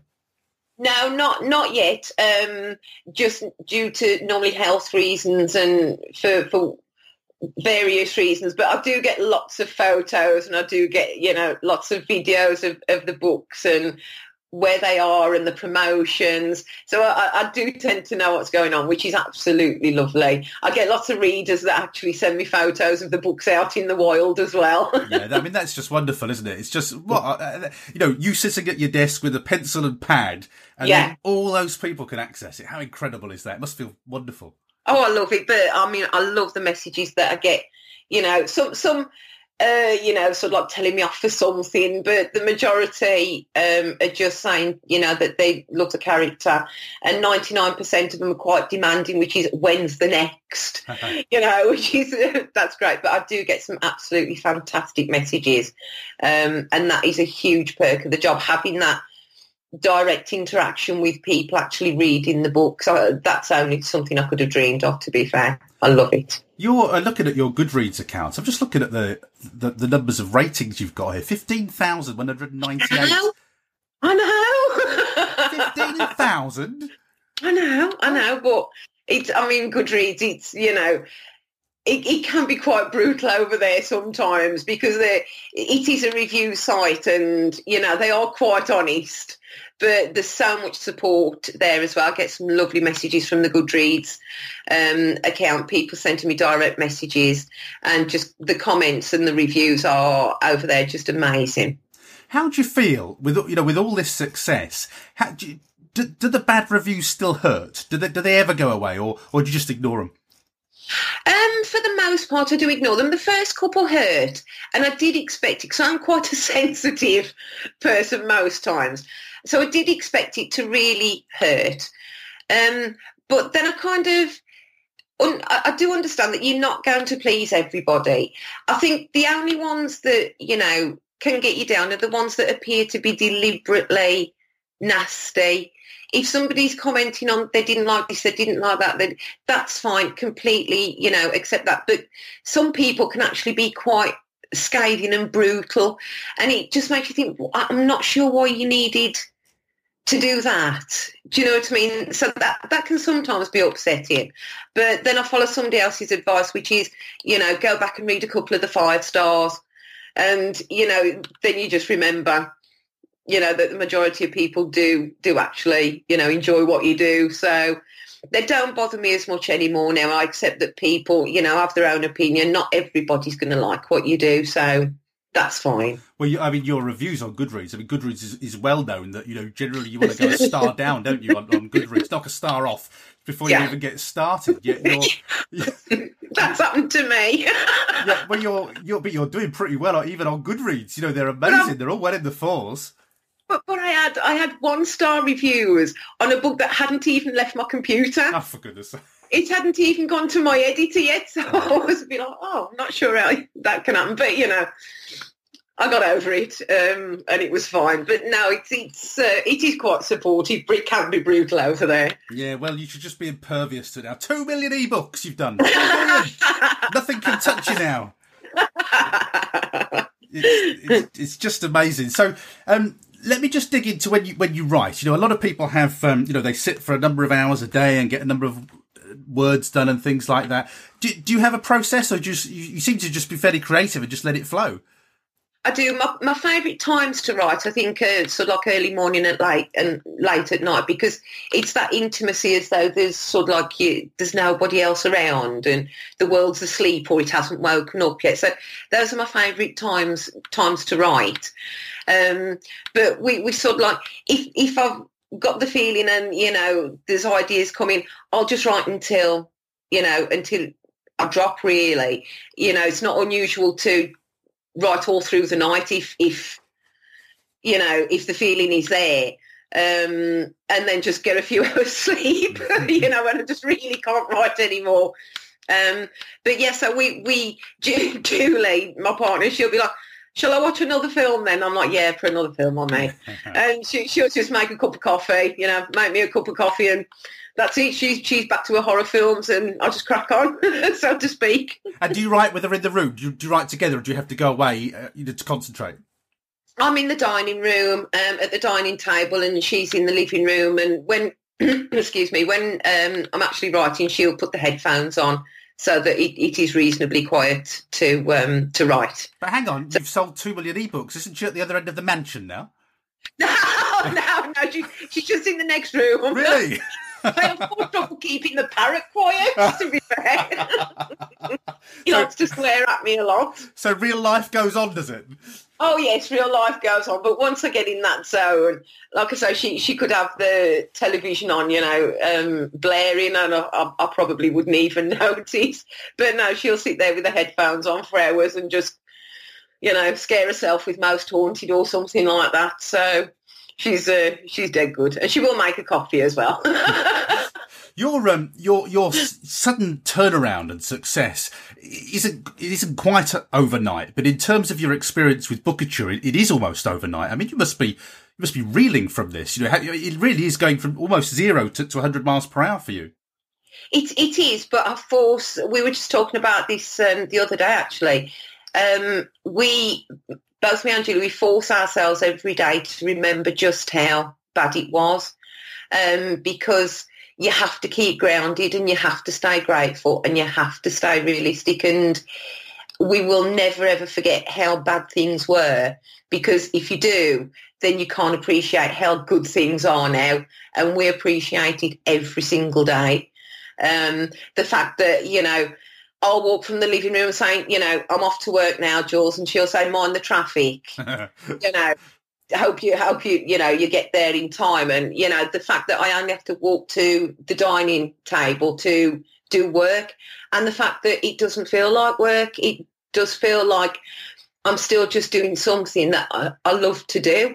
No, not not yet. Um, just due to normally health reasons and for for various reasons. But I do get lots of photos and I do get you know lots of videos of, of the books and where they are and the promotions. So I, I, do tend to know what's going on, which is absolutely lovely. I get lots of readers that actually send me photos of the books out in the wild as well. yeah, I mean that's just wonderful, isn't it? It's just what uh, uh, you know, you sitting at your desk with a pencil and pad, and yeah. all those people can access it. How incredible is that? It must feel wonderful. Oh, I love it, but I mean, I love the messages that I get. You know, some some uh, you know, sort of like telling me off for something, but the majority um, are just saying, you know, that they love the character, and 99% of them are quite demanding, which is when's the next, you know, which is that's great. But I do get some absolutely fantastic messages, um, and that is a huge perk of the job having that direct interaction with people actually reading the books. that's only something I could have dreamed of. To be fair, I love it. You're uh, looking at your Goodreads account. I'm just looking at the the, the numbers of ratings you've got here. Fifteen thousand one hundred ninety-eight. I know. Fifteen thousand. I know. I know. But it's. I mean, Goodreads. It's you know. It, it, can be quite brutal over there sometimes because it is a review site and you know they are quite honest but there's so much support there as well. I get some lovely messages from the Goodreads um, account. People sending me direct messages, and just the comments and the reviews are over there just amazing. How do you feel with you know with all this success? How do, you, do, do the bad reviews still hurt? Do they do they ever go away, or or do you just ignore them? Um, for the most part, I do ignore them. The first couple hurt, and I did expect it because I'm quite a sensitive person most times. So I did expect it to really hurt. Um, but then I kind of, un- I do understand that you're not going to please everybody. I think the only ones that, you know, can get you down are the ones that appear to be deliberately nasty. If somebody's commenting on they didn't like this, they didn't like that, then that's fine, completely, you know, accept that. But some people can actually be quite scathing and brutal. And it just makes you think, I'm not sure why you needed to do that. Do you know what I mean? So that, that can sometimes be upsetting. But then I follow somebody else's advice, which is, you know, go back and read a couple of the five stars. And, you know, then you just remember, you know, that the majority of people do do actually, you know, enjoy what you do. So they don't bother me as much anymore now. I accept that people, you know, have their own opinion. Not everybody's going to like what you do, so that's fine. Well, you, I mean, your reviews on Goodreads. I mean, Goodreads is, is well known that you know generally you want to go a star down, don't you, on, on, Goodreads? Knock a star off before yeah. you even get started. Yet that's happened to me. yeah, well, you're you're but you're doing pretty well, even on Goodreads. You know, they're amazing. They're all well in the fours. But, but I had I had one star reviews on a book that hadn't even left my computer. Oh, for goodness It hadn't even gone to my editor yet, so I was a bit like, oh, I'm not sure how that can happen. But, you know, I got over it um, and it was fine. But no, it's it's uh, it is quite supportive, but it can be brutal over there. Yeah, well, you should just be impervious to it now. Two million ebooks you've done. Nothing can touch you now. It's, it's, it's, just amazing. So, um, let me just dig into when you when you write. You know, a lot of people have um, you know they sit for a number of hours a day and get a number of uh, words done and things like that. Do, do you have a process, or just you, you seem to just be fairly creative and just let it flow? I do. My, my favourite times to write, I think, uh, sort of like early morning and late and late at night because it's that intimacy as though there's sort of like you, there's nobody else around and the world's asleep or it hasn't woken up yet. So those are my favourite times times to write. Um, but we, we sort of like, if, if I've got the feeling and, you know, there's ideas coming, I'll just write until, you know, until I drop really. You know, it's not unusual to write all through the night if, if, you know, if the feeling is there. um, and then just get a few hours sleep, you know, and I just really can't write anymore. Um, but yeah, so we, we, Julie, my partner, she'll be like, shall I watch another film then? I'm like, yeah, for another film on me. and she, she'll just make a cup of coffee, you know, make me a cup of coffee and that's it. She's, she's back to her horror films and I just crack on, so to speak. And do you write with her in the room? Do you, do you write together or do you have to go away uh, to concentrate? I'm in the dining room um, at the dining table and she's in the living room. And when, excuse me, when um, I'm actually writing, she'll put the headphones on so that it, it is reasonably quiet to um, to write. But hang on, so, you've sold two million ebooks. Isn't she at the other end of the mansion now? No, no, no. She, she's just in the next room. Really? I have trouble keeping the parrot quiet, to be fair. he so, likes to swear at me a lot. So real life goes on, does it? Oh yes, real life goes on. But once I get in that zone, like I say, she she could have the television on, you know, um, blaring, and I, I, probably wouldn't even notice. But no, she'll sit there with the headphones on for hours and just, you know, scare herself with Most Haunted or something like that. So she's uh, she's dead good, and she will make a coffee as well. your um your your sudden turnaround and success isn't it isn't quite overnight, but in terms of your experience with Bookouture, it, it is almost overnight. I mean, you must be you must be reeling from this. You know, it really is going from almost zero to, to 100 miles per hour for you. It it is, but of course, we were just talking about this um, the other day. Actually, um, we both me and Julie, we force ourselves every day to remember just how bad it was, um, because you have to keep grounded and you have to stay grateful and you have to stay realistic and we will never ever forget how bad things were because if you do then you can't appreciate how good things are now and we appreciate it every single day. Um, the fact that you know I'll walk from the living room saying, you know, I'm off to work now, Jules, and she'll say, mind the traffic. you know, hope you hope you you know you get there in time. And you know the fact that I only have to walk to the dining table to do work and the fact that it doesn't feel like work it does feel like I'm still just doing something that I, I love to do.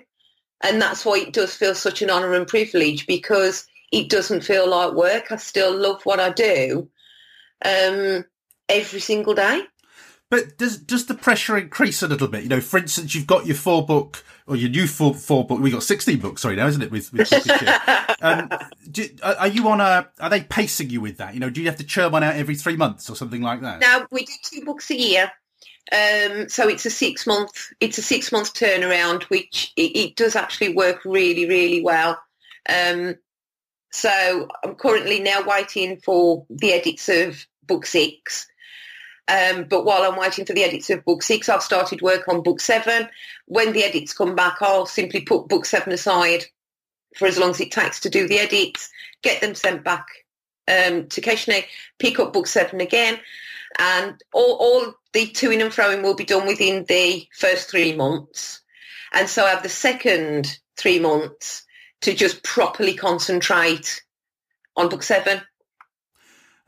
And that's why it does feel such an honor and privilege because it doesn't feel like work. I still love what I do. Um, every single day but does does the pressure increase a little bit? You know, for instance, you've got your four book or your new four four book. We got sixteen books, sorry, now, isn't it? With, with um, do, are you on a? Are they pacing you with that? You know, do you have to churn one out every three months or something like that? Now we do two books a year. Um, so it's a six month it's a six month turnaround, which it, it does actually work really really well. Um, so I'm currently now waiting for the edits of book six. Um, but while I'm waiting for the edits of book six, I've started work on book seven. When the edits come back, I'll simply put book seven aside for as long as it takes to do the edits, get them sent back um, to Keshini, pick up book seven again, and all, all the to-ing and fro-ing will be done within the first three months. And so I have the second three months to just properly concentrate on book seven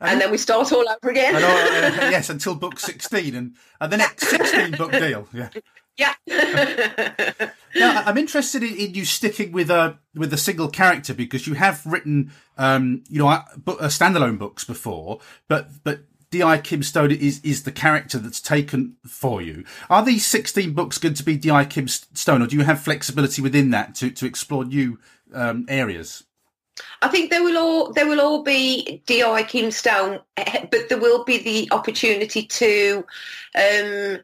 and then we start all over again. uh, yes, until book 16 and, and the next 16 book deal. Yeah. Yeah. now, I'm interested in, in, you sticking with a with a single character because you have written, um, you know, a, a standalone books before, but but D.I. Kim Stone is is the character that's taken for you. Are these 16 books going to be D.I. Kim Stone, or do you have flexibility within that to to explore new um, areas? I think there will all there will all be D.I. Kim Stone, but there will be the opportunity to um,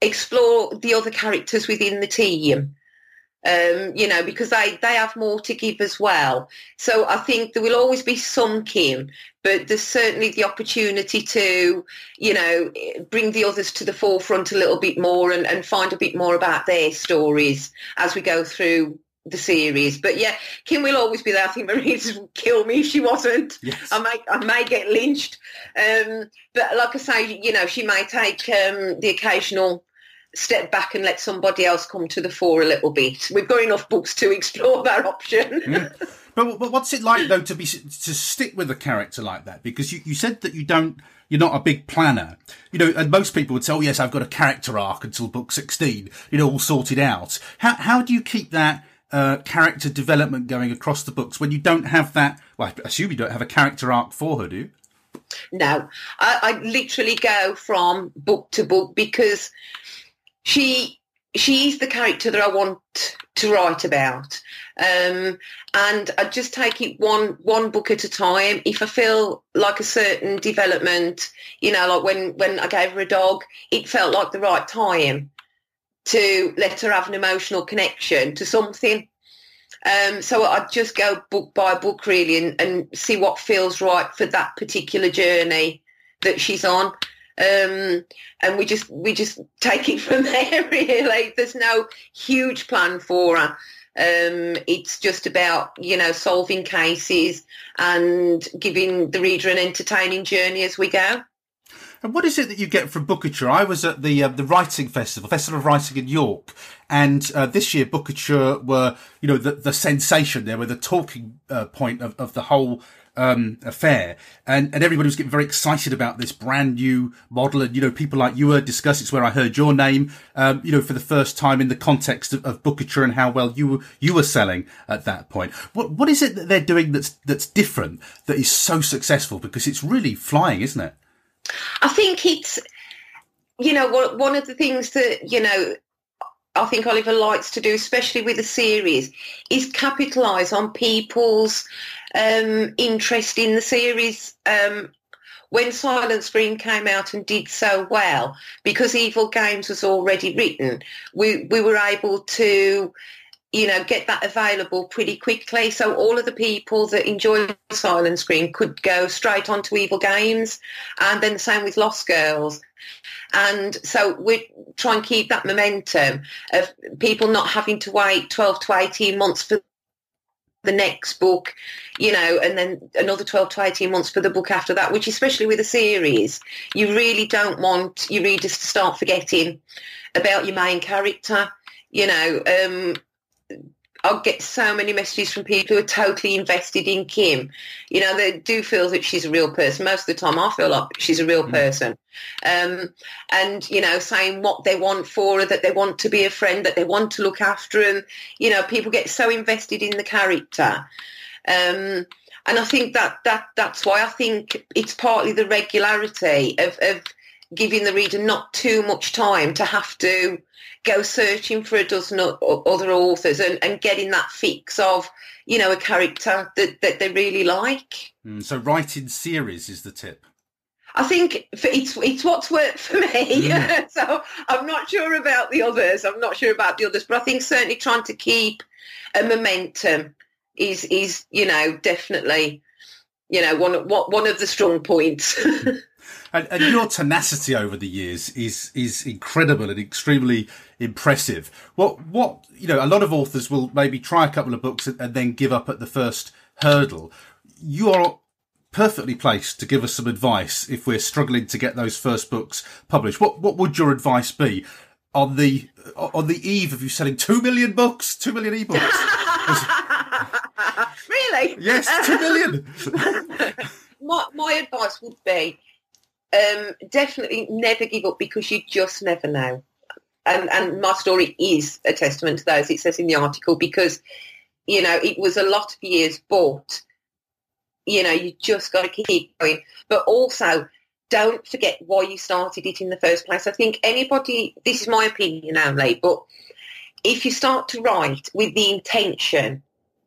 explore the other characters within the team. Um, you know, because they, they have more to give as well. So I think there will always be some Kim, but there's certainly the opportunity to, you know, bring the others to the forefront a little bit more and, and find a bit more about their stories as we go through the series. But yeah, Kim will always be there. I think Marisa would kill me if she wasn't. Yes. I may I may get lynched. Um, but like I say, you know, she may take um, the occasional step back and let somebody else come to the fore a little bit. We've got enough books to explore that option. mm. But, but what's it like though to be to stick with a character like that? Because you, you said that you don't you're not a big planner. You know, and most people would say, "Oh yes, I've got a character arc until book 16, you know, all sorted out." How how do you keep that uh, character development going across the books when you don't have that? Well, I assume you don't have a character arc for her, do you? No, I, I literally go from book to book because she she's the character that I want to write about. Um, and I just take it one one book at a time. If I feel like a certain development, you know, like when when I gave her a dog, it felt like the right time to let her have an emotional connection to something. Um, so I'd just go book by book really and, and see what feels right for that particular journey that she's on. Um, and we just we just take it from there really. There's no huge plan for her. Um, it's just about you know solving cases and giving the reader an entertaining journey as we go. And what is it that you get from Bookouture? I was at the uh, the writing festival, Festival of Writing in York, and uh, this year Bookouture were you know the the sensation. They were the talking uh, point of, of the whole um, affair, and and everybody was getting very excited about this brand new model. And you know, people like you were discussing. It's where I heard your name, um, you know, for the first time in the context of, of Bookouture and how well you you were selling at that point. What what is it that they're doing that's that's different that is so successful? Because it's really flying, isn't it? I think it's, you know, one of the things that, you know, I think Oliver likes to do, especially with a series, is capitalise on people's um, interest in the series. Um, when Silent Scream came out and did so well, because Evil Games was already written, we, we were able to you know, get that available pretty quickly. So all of the people that enjoy Silent Scream could go straight onto Evil Games, and then the same with Lost Girls. And so we try and keep that momentum of people not having to wait 12 to 18 months for the next book, you know, and then another 12 to 18 months for the book after that, which especially with a series, you really don't want your readers to start forgetting about your main character. You know, um, I'll get so many messages from people who are totally invested in Kim. You know, they do feel that she's a real person. Most of the time I feel like she's a real mm. person. Um, and, you know, saying what they want for her, that they want to be a friend, that they want to look after her. And, you know, people get so invested in the character. Um, and I think that, that that's why I think it's partly the regularity of, of giving the reader not too much time to have to go searching for a dozen other authors and, and getting that fix of, you know, a character that, that they really like. Mm, so writing series is the tip. I think it's it's what's worked for me. Mm. so I'm not sure about the others. I'm not sure about the others, but I think certainly trying to keep a momentum is is you know definitely you know one what one of the strong points. And, and, your tenacity over the years is is incredible and extremely impressive. What what you know, a lot of authors will maybe try a couple of books and, and then give up at the first hurdle. You are perfectly placed to give us some advice if we're struggling to get those first books published. What what would your advice be on the on the eve of you selling two million books, two million ebooks? really? Yes, two million. my my advice would be um, definitely never give up because you just never know. And, and my story is a testament to those, it says in the article, because, you know, it was a lot of years, but, you know, you just got to keep going. But also, don't forget why you started it in the first place. I think anybody, this is my opinion only, but if you start to write with the intention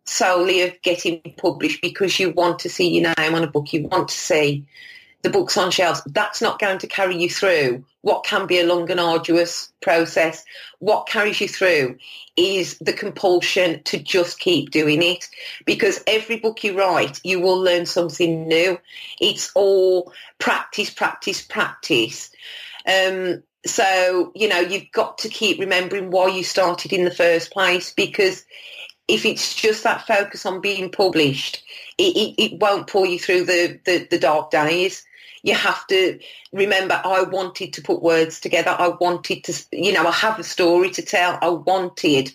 solely of getting published because you want to see your name on a book, you want to see the books on shelves, that's not going to carry you through what can be a long and arduous process. What carries you through is the compulsion to just keep doing it because every book you write, you will learn something new. It's all practice, practice, practice. Um, so, you know, you've got to keep remembering why you started in the first place because if it's just that focus on being published, it, it, it won't pull you through the, the, the dark days you have to remember I wanted to put words together. I wanted to, you know, I have a story to tell. I wanted,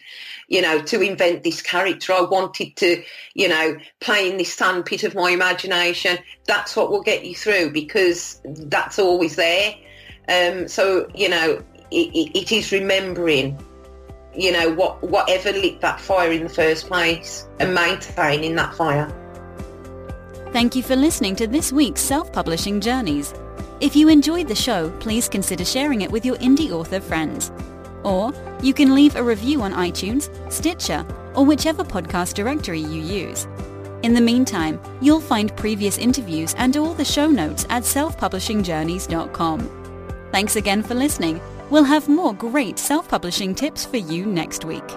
you know, to invent this character. I wanted to, you know, play in this sandpit of my imagination. That's what will get you through because that's always there. Um, so, you know, it, it, it is remembering you know, what whatever lit that fire in the first place and maintaining that fire. Thank you for listening to this week's Self-Publishing Journeys. If you enjoyed the show, please consider sharing it with your indie author friends. Or you can leave a review on iTunes, Stitcher, or whichever podcast directory you use. In the meantime, you'll find previous interviews and all the show notes at selfpublishingjourneys.com. Thanks again for listening. We'll have more great self-publishing tips for you next week.